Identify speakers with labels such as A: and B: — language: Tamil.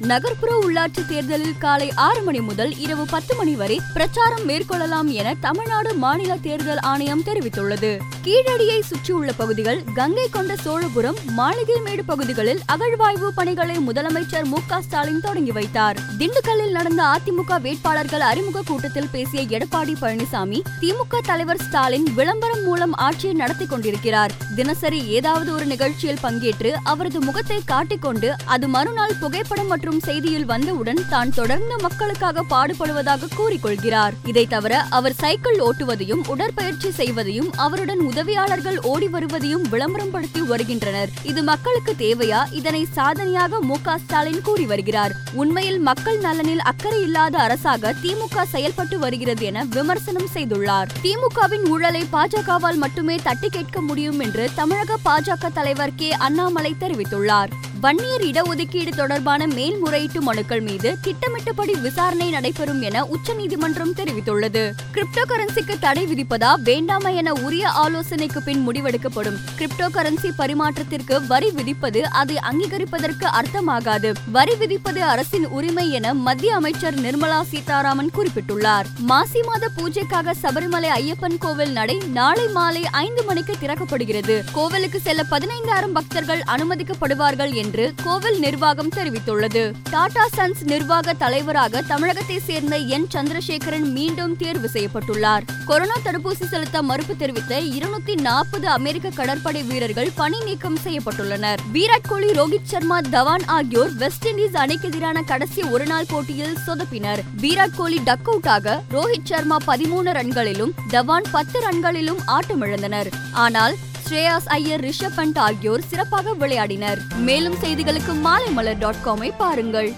A: நகர்ப்புற உள்ளாட்சி தேர்தலில் காலை ஆறு மணி முதல் இரவு பத்து மணி வரை பிரச்சாரம் மேற்கொள்ளலாம் என தமிழ்நாடு மாநில தேர்தல் ஆணையம் தெரிவித்துள்ளது. கீழடியை சுற்றியுள்ள பகுதிகள் கங்கை கொண்ட சோழபுரம் மாளிகைமேடு பகுதிகளில் அகழ்வாய்வு பணிகளை முதலமைச்சர் மு ஸ்டாலின் தொடங்கி வைத்தார். திண்டுக்கல்லில் நடந்த அதிமுக வேட்பாளர்கள் அறிமுக கூட்டத்தில் பேசிய எடப்பாடி பழனிசாமி திமுக தலைவர் ஸ்டாலின் விளம்பரம் மூலம் ஆட்சியை நடத்தி கொண்டிருக்கிறார். தினசரி ஏதாவது ஒரு நிகழ்ச்சியில் பங்கேற்று அவரது முகத்தை காட்டிக்கொண்டு அது மறுநாள் புகைப்படம் மற்றும் செய்தியில் வந்தவுடன் தான் தொடர்ந்து மக்களுக்காக பாடுபடுவதாக கூறிக்கொள்கிறார். இதை தவிர அவர் சைக்கிள் ஓட்டுவதையும் உடற்பயிற்சி செய்வதையும் அவருடன் உதவியாளர்கள் ஓடி வருவதையும் விளம்பரம் படுத்தி வருகின்றனர். இது மக்களுக்கு தேவையா? இதனை சாதனையாக மு க ஸ்டாலின் கூறி வருகிறார். உண்மையில் மக்கள் நலனில் அக்கறை இல்லாத அரசாக திமுக செயல்பட்டு வருகிறது என விமர்சனம் செய்துள்ளார். திமுகவின் ஊழலை பாஜகவால் மட்டுமே தட்டி கேட்க முடியும் என்று தமிழக பாஜக தலைவர் கே அண்ணாமலை தெரிவித்துள்ளார். வன்னியர் இடஒதுக்கீடு தொடர்பான மேல்முறையீட்டு மனுக்கள் மீது திட்டமிட்டபடி விசாரணை நடைபெறும் என உச்சநீதிமன்றம் தெரிவித்துள்ளது. கிரிப்டோ கரன்சிக்கு தடை விதிப்பதா வேண்டாமா என உரிய ஆலோசனைக்கு பின் முடிவெடுக்கப்படும். கிரிப்டோ கரன்சி பரிமாற்றத்திற்கு வரி விதிப்பது அதை அங்கீகரிப்பதற்கு அர்த்தமாகாது. வரி விதிப்பது அரசின் உரிமை என மத்திய அமைச்சர் நிர்மலா சீதாராமன் குறிப்பிட்டுள்ளார். மாசி மாத பூஜைக்காக சபரிமலை ஐயப்பன் கோவில் நடை நாளை மாலை ஐந்து மணிக்கு திறக்கப்படுகிறது. கோவிலுக்கு செல்ல பதினைந்தாயிரம் பக்தர்கள் அனுமதிக்கப்படுவார்கள் என்று கோவில் நிர்வாகம் தெரிவித்துள்ளது. டாடா சன்ஸ் நிர்வாக தலைவராக தமிழகத்தை சேர்ந்த என். சந்திரசேகரன் மீண்டும் தேர்வு செய்யப்பட்டுள்ளார். கொரோனா தடுப்பூசி செலுத்த மறுப்பு தெரிவித்த இருநூத்தி நாற்பது அமெரிக்க கடற்படை வீரர்கள் பணி நீக்கம் செய்யப்பட்டுள்ளனர். விராட் கோலி ரோஹித் சர்மா தவான் ஆகியோர் வெஸ்ட் இண்டீஸ் அணிக்கு எதிரான கடைசி ஒருநாள் போட்டியில் சொதப்பினர். விராட் கோலி டக் அவுட்டாக ரோஹித் சர்மா பதிமூணு ரன்களிலும் தவான் பத்து ரன்களிலும் ஆட்டமிழந்தனர். ஆனால் ஸ்ரேயாஸ் ஐயர் ரிஷப் பண்ட் ஆகியோர் சிறப்பாக விளையாடினர். மேலும் செய்திகளுக்கு மாலைமலர் டாட் காமை பாருங்கள்.